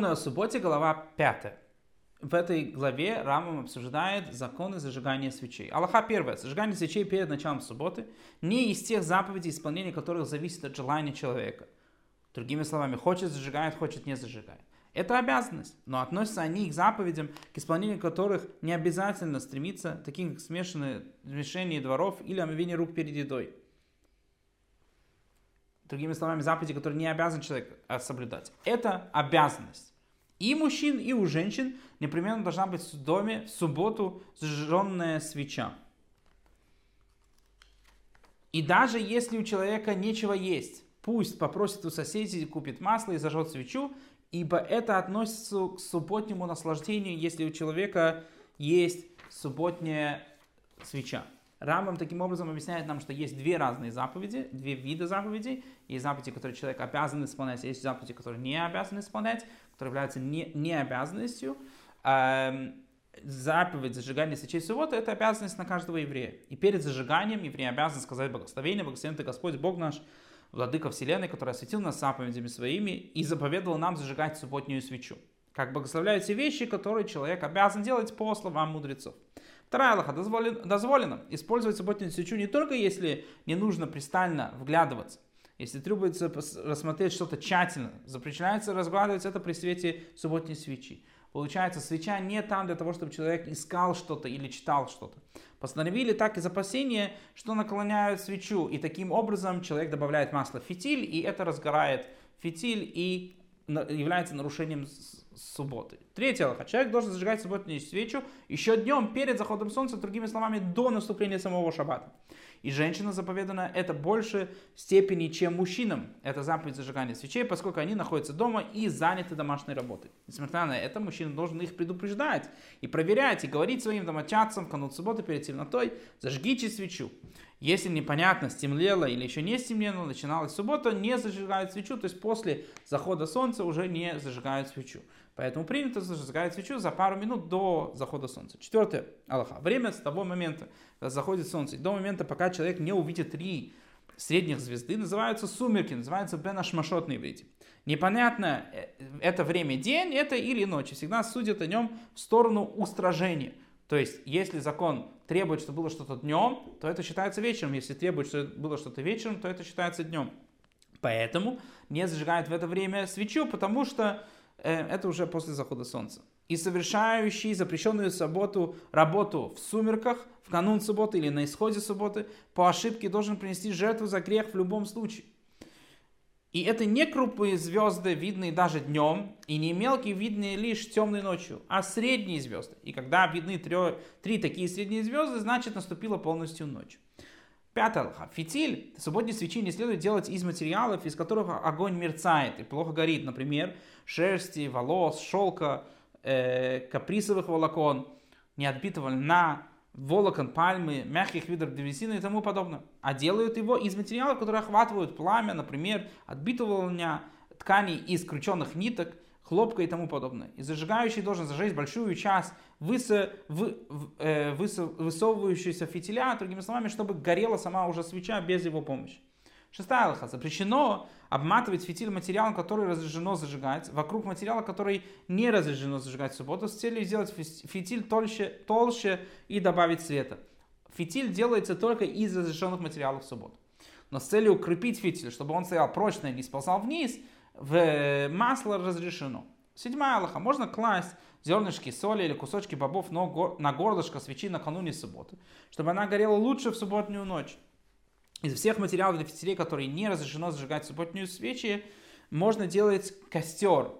Законы о субботе, глава 5. В этой главе Рамам обсуждает законы зажигания свечей. Аллаха первое. Зажигание свечей перед началом субботы не из тех заповедей, исполнение которых зависит от желания человека. Другими словами, хочет зажигает, хочет не зажигает. Это обязанность, но относятся они к заповедям, к исполнению которых не обязательно стремиться, таким как смешанное смешение дворов или омовение рук перед едой. Другими словами, заповеди, которые не обязан человек а, соблюдать. Это обязанность. И мужчин, и у женщин непременно должна быть в доме в субботу зажженная свеча. И даже если у человека нечего есть, пусть попросит у соседей, купит масло и зажжет свечу, ибо это относится к субботнему наслаждению, если у человека есть субботняя свеча. Рамбам таким образом объясняет нам, что есть две разные заповеди, две вида заповедей. Есть заповеди, которые человек обязан исполнять, есть заповеди, которые не обязан исполнять, которые являются не, не обязанностью. Эм, заповедь зажигания свечей субботы – это обязанность на каждого еврея. И перед зажиганием еврей обязан сказать благословение, благословен ты Господь, Бог наш, Владыка Вселенной, который осветил нас заповедями своими и заповедовал нам зажигать субботнюю свечу. Как благословляют те вещи, которые человек обязан делать по словам мудрецов. Вторая Аллаха дозволено, дозволено использовать субботнюю свечу не только если не нужно пристально вглядываться, если требуется рассмотреть что-то тщательно, запрещается разглядывать это при свете субботней свечи. Получается, свеча не там для того, чтобы человек искал что-то или читал что-то. Постановили так из опасения, что наклоняют свечу, и таким образом человек добавляет масло в фитиль, и это разгорает фитиль и является нарушением субботы. Третье Аллаха. Человек должен зажигать субботнюю свечу еще днем перед заходом солнца, другими словами, до наступления самого шаббата. И женщина заповедана это больше степени, чем мужчинам. Это заповедь зажигания свечей, поскольку они находятся дома и заняты домашней работой. Несмотря на это, мужчина должен их предупреждать и проверять, и говорить своим домочадцам в канун субботы перед темнотой, зажгите свечу. Если непонятно, стемлело или еще не стемлело, начиналась суббота, не зажигают свечу, то есть после захода солнца уже не зажигают свечу. Поэтому принято зажигать свечу за пару минут до захода солнца. Четвертое, Аллаха. Время с того момента, когда заходит солнце, до момента, пока человек не увидит три средних звезды, называются сумерки, называются бенашмашот на иврите. Непонятно, э, это время день, это или ночь. Всегда судят о нем в сторону устражения. То есть, если закон требует, чтобы было что-то днем, то это считается вечером. Если требует, чтобы было что-то вечером, то это считается днем. Поэтому не зажигают в это время свечу, потому что Э, это уже после захода солнца. И совершающий запрещенную субботу работу в сумерках, в канун субботы или на исходе субботы, по ошибке должен принести жертву за грех в любом случае. И это не крупные звезды, видные даже днем, и не мелкие, видные лишь темной ночью, а средние звезды. И когда видны три, три такие средние звезды, значит наступила полностью ночь. Пятое алха. Фитиль субботней свечи не следует делать из материалов, из которых огонь мерцает и плохо горит. Например, шерсти, волос, шелка, э, каприсовых волокон, неотбитого льна, волокон пальмы, мягких видов древесины и тому подобное. А делают его из материалов, которые охватывают пламя, например, отбитого льня, тканей из крученных ниток, хлопка и тому подобное. И зажигающий должен зажечь большую часть высо, вы, э, высо, высовывающейся фитиля, другими словами, чтобы горела сама уже свеча без его помощи. Шестая алха. Запрещено обматывать фитиль материалом, который разрешено зажигать, вокруг материала, который не разрешено зажигать в субботу, с целью сделать фитиль толще, толще и добавить света. Фитиль делается только из разрешенных материалов в субботу. Но с целью укрепить фитиль, чтобы он стоял прочно и не сползал вниз, в масло разрешено. Седьмая Аллаха. Можно класть зернышки соли или кусочки бобов на горлышко свечи накануне субботы, чтобы она горела лучше в субботнюю ночь. Из всех материалов для фитилей, которые не разрешено зажигать субботнюю свечи, можно делать костер,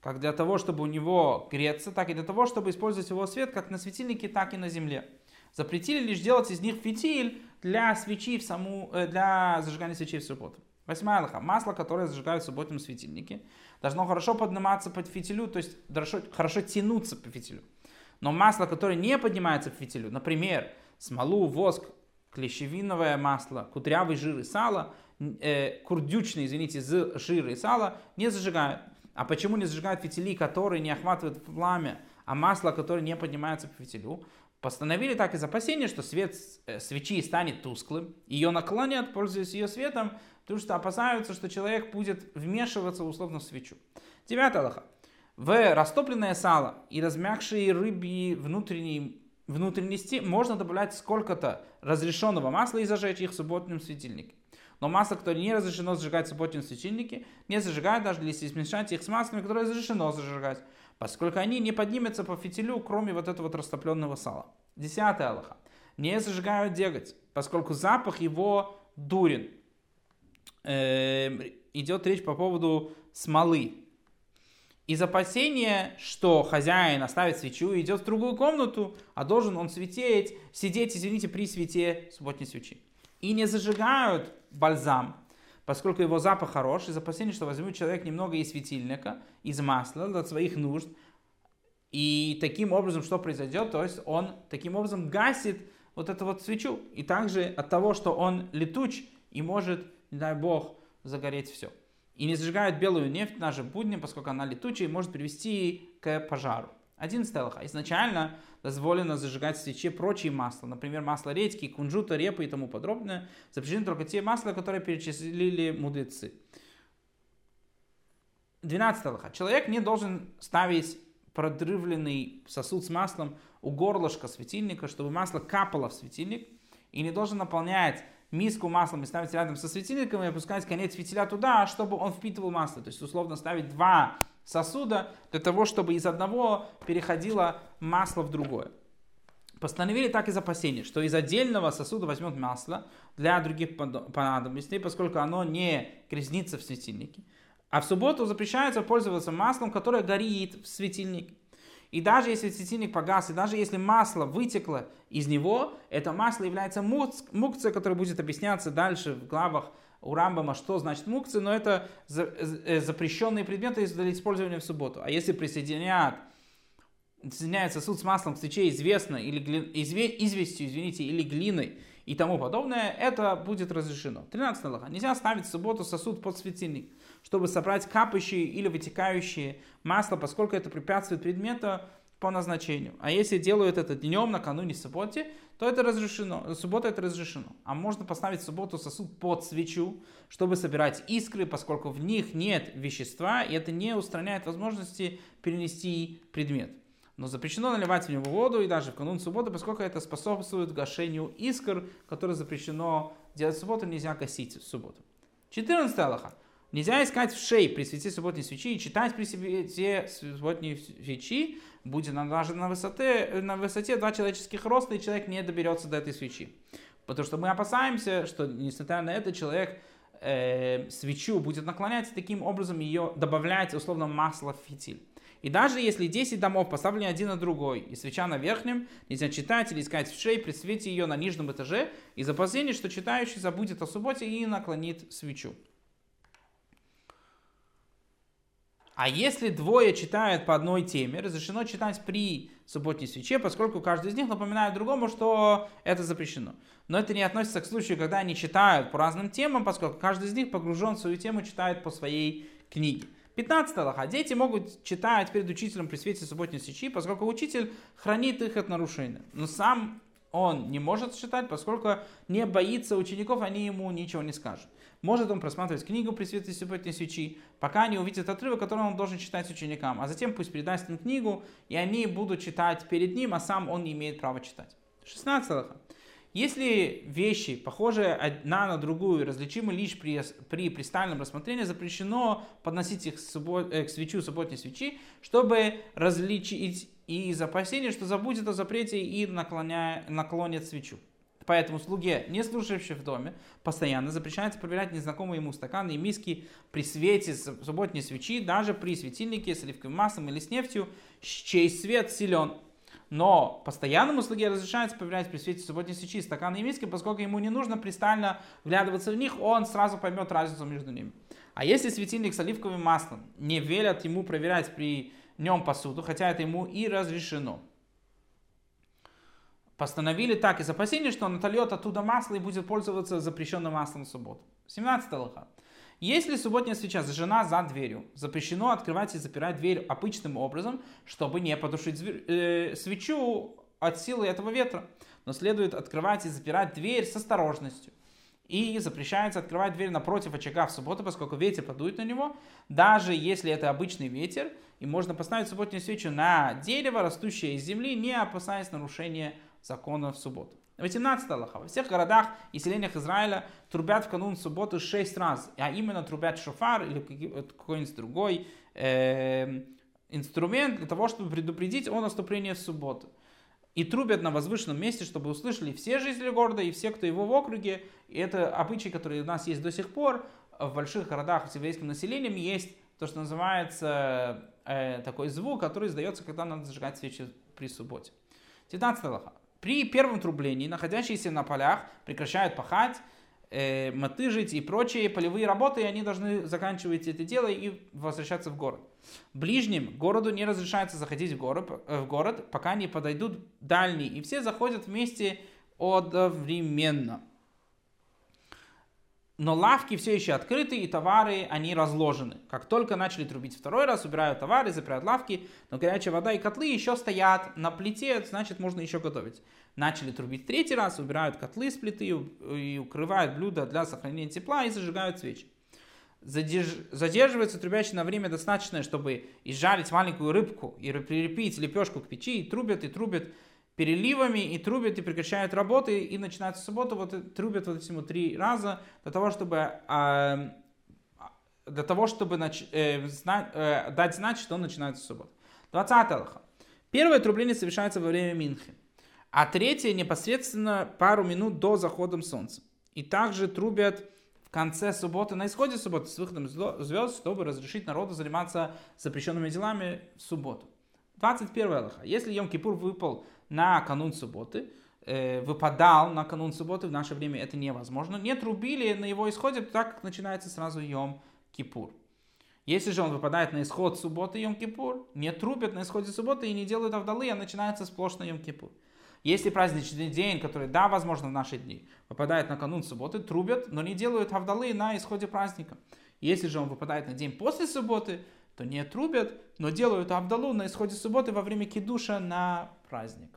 как для того, чтобы у него греться, так и для того, чтобы использовать его свет как на светильнике, так и на земле. Запретили лишь делать из них фитиль для свечи в саму, э, для зажигания свечей в субботу. Восьмая алха. Масло, которое зажигают в субботнем светильнике, должно хорошо подниматься под фитилю, то есть хорошо, хорошо тянуться по фитилю. Но масло, которое не поднимается по фитилю, например, смолу, воск, клещевиновое масло, кудрявый жир и сало, э, курдючный, извините, жир и сало, не зажигают. А почему не зажигают фитили, которые не охватывают пламя, а масло, которое не поднимается по фитилю? Постановили так из опасения, что свет э, свечи станет тусклым, ее наклонят, пользуясь ее светом, потому что опасаются, что человек будет вмешиваться условно в свечу. Девятая Аллаха. В растопленное сало и размягшие рыбьи внутренние внутренности можно добавлять сколько-то разрешенного масла и зажечь их в субботнем светильнике. Но масло, которое не разрешено зажигать в субботнем светильнике, не зажигают, даже если смешать их с маслами, которые разрешено зажигать, поскольку они не поднимутся по фитилю, кроме вот этого вот растопленного сала. Десятая Аллаха. Не зажигают деготь, поскольку запах его дурен. Эм, идет речь по поводу смолы. Из опасения, что хозяин оставит свечу и идет в другую комнату, а должен он свететь, сидеть, извините, при свете субботней свечи. И не зажигают бальзам, поскольку его запах хорош, из опасения, что возьмет человек немного из светильника, из масла для своих нужд, и таким образом что произойдет? То есть он таким образом гасит вот эту вот свечу. И также от того, что он летуч и может, не дай бог, загореть все. И не зажигают белую нефть даже будни, поскольку она летучая и может привести к пожару. Один стелха. Изначально дозволено зажигать в свече прочие масла, например, масло редьки, кунжута, репы и тому подобное. Запрещены только те масла, которые перечислили мудрецы. 12 стелха. Человек не должен ставить продрывленный сосуд с маслом у горлышка светильника, чтобы масло капало в светильник, и не должен наполнять миску маслом и ставить рядом со светильником и опускать конец фитиля туда, чтобы он впитывал масло. То есть, условно, ставить два сосуда для того, чтобы из одного переходило масло в другое. Постановили так из опасения, что из отдельного сосуда возьмет масло для других понадобностей, поскольку оно не грязнится в светильнике. А в субботу запрещается пользоваться маслом, которое горит в светильнике. И даже если светильник погас, и даже если масло вытекло из него, это масло является мукцией, которая будет объясняться дальше в главах у Рамбама, что значит мукция, но это э, запрещенные предметы для использования в субботу. А если присоединят соединяет сосуд с маслом к свече известно, или гли, изве, известью, извините, или глиной и тому подобное, это будет разрешено. 13 лоха. Нельзя ставить в субботу сосуд под светильник чтобы собрать капающие или вытекающие масло, поскольку это препятствует предмету по назначению. А если делают это днем, накануне субботы, то это разрешено. Суббота это разрешено. А можно поставить в субботу сосуд под свечу, чтобы собирать искры, поскольку в них нет вещества, и это не устраняет возможности перенести предмет. Но запрещено наливать в него воду и даже в канун субботы, поскольку это способствует гашению искр, которые запрещено делать в субботу, нельзя гасить в субботу. 14 Аллаха. Нельзя искать в шее при свете субботней свечи и читать при свете субботней свечи, будет даже на высоте, на высоте два человеческих роста, и человек не доберется до этой свечи. Потому что мы опасаемся, что, несмотря на это, человек э, свечу будет наклонять, таким образом ее добавлять, условно, масло в фитиль. И даже если 10 домов поставлены один на другой, и свеча на верхнем, нельзя читать или искать в шее при свете ее на нижнем этаже, из опасения, что читающий забудет о субботе и наклонит свечу. А если двое читают по одной теме, разрешено читать при субботней свече, поскольку каждый из них напоминает другому, что это запрещено. Но это не относится к случаю, когда они читают по разным темам, поскольку каждый из них погружен в свою тему, читает по своей книге. 15 Аллаха. Дети могут читать перед учителем при свете субботней свечи, поскольку учитель хранит их от нарушения. Но сам он не может читать, поскольку не боится учеников, они ему ничего не скажут. Может он просматривать книгу при свете субботней свечи, пока не увидит отрывок, который он должен читать ученикам, а затем пусть передаст им книгу, и они будут читать перед ним, а сам он не имеет права читать. 16 Аллаха. Если вещи, похожие одна на другую, различимы лишь при, при пристальном рассмотрении, запрещено подносить их э, к свечу субботней свечи, чтобы различить и из опасения, что забудет о запрете и наклоня, наклонит свечу. Поэтому слуге, не служащей в доме, постоянно запрещается проверять незнакомые ему стаканы и миски при свете субботней свечи, даже при светильнике с оливковым маслом или с нефтью, чей свет силен. Но постоянному слуге разрешается проверять при свете субботней свечи стаканы и миски, поскольку ему не нужно пристально вглядываться в них, он сразу поймет разницу между ними. А если светильник с оливковым маслом не велят ему проверять при нем посуду, хотя это ему и разрешено постановили так из опасения, что он отольет оттуда масло и будет пользоваться запрещенным маслом в субботу. 17 лоха. Если субботняя свеча зажжена за дверью, запрещено открывать и запирать дверь обычным образом, чтобы не потушить э, свечу от силы этого ветра. Но следует открывать и запирать дверь с осторожностью. И запрещается открывать дверь напротив очага в субботу, поскольку ветер подует на него, даже если это обычный ветер, и можно поставить субботнюю свечу на дерево, растущее из земли, не опасаясь нарушения закона в субботу. 18 Аллаха. Во всех городах и селениях Израиля трубят в канун субботы 6 раз, а именно трубят шофар или какой-нибудь другой э, инструмент для того, чтобы предупредить о наступлении в субботу. И трубят на возвышенном месте, чтобы услышали все жители города и все, кто его в округе. И это обычай, который у нас есть до сих пор. В больших городах с еврейским населением есть то, что называется э, такой звук, который издается, когда надо зажигать свечи при субботе. 19 Аллаха. При первом трублении находящиеся на полях прекращают пахать, э, мотыжить и прочие полевые работы, и они должны заканчивать это дело и возвращаться в город. Ближним городу не разрешается заходить в город, э, в город пока не подойдут дальние, и все заходят вместе одновременно но лавки все еще открыты и товары, они разложены. Как только начали трубить второй раз, убирают товары, запирают лавки, но горячая вода и котлы еще стоят на плите, значит можно еще готовить. Начали трубить третий раз, убирают котлы с плиты и укрывают блюда для сохранения тепла и зажигают свечи. Задерж... Задерживается трубящий на время достаточное, чтобы изжарить маленькую рыбку и прилепить лепешку к печи, и трубят, и трубят переливами и трубят и прекращают работы и начинается суббота, вот трубят вот этим три раза для того, чтобы э, для того, чтобы нач, э, знать, э, дать знать, что начинается суббота. 20 Аллаха. Первое трубление совершается во время Минхи, а третье непосредственно пару минут до захода солнца. И также трубят в конце субботы, на исходе субботы, с выходом звезд, чтобы разрешить народу заниматься запрещенными делами в субботу. 21 Аллаха. Если Йом-Кипур выпал на канун субботы, э, выпадал на канун субботы, в наше время это невозможно, не трубили на его исходе, так как начинается сразу Йом Кипур. Если же он выпадает на исход субботы Йом Кипур, не трубят на исходе субботы и не делают авдалы, а начинается сплошно Йом Кипур. Если праздничный день, который, да, возможно, в наши дни, выпадает на канун субботы, трубят, но не делают авдалы на исходе праздника. Если же он выпадает на день после субботы, то не трубят, но делают авдалу на исходе субботы во время кидуша на праздник.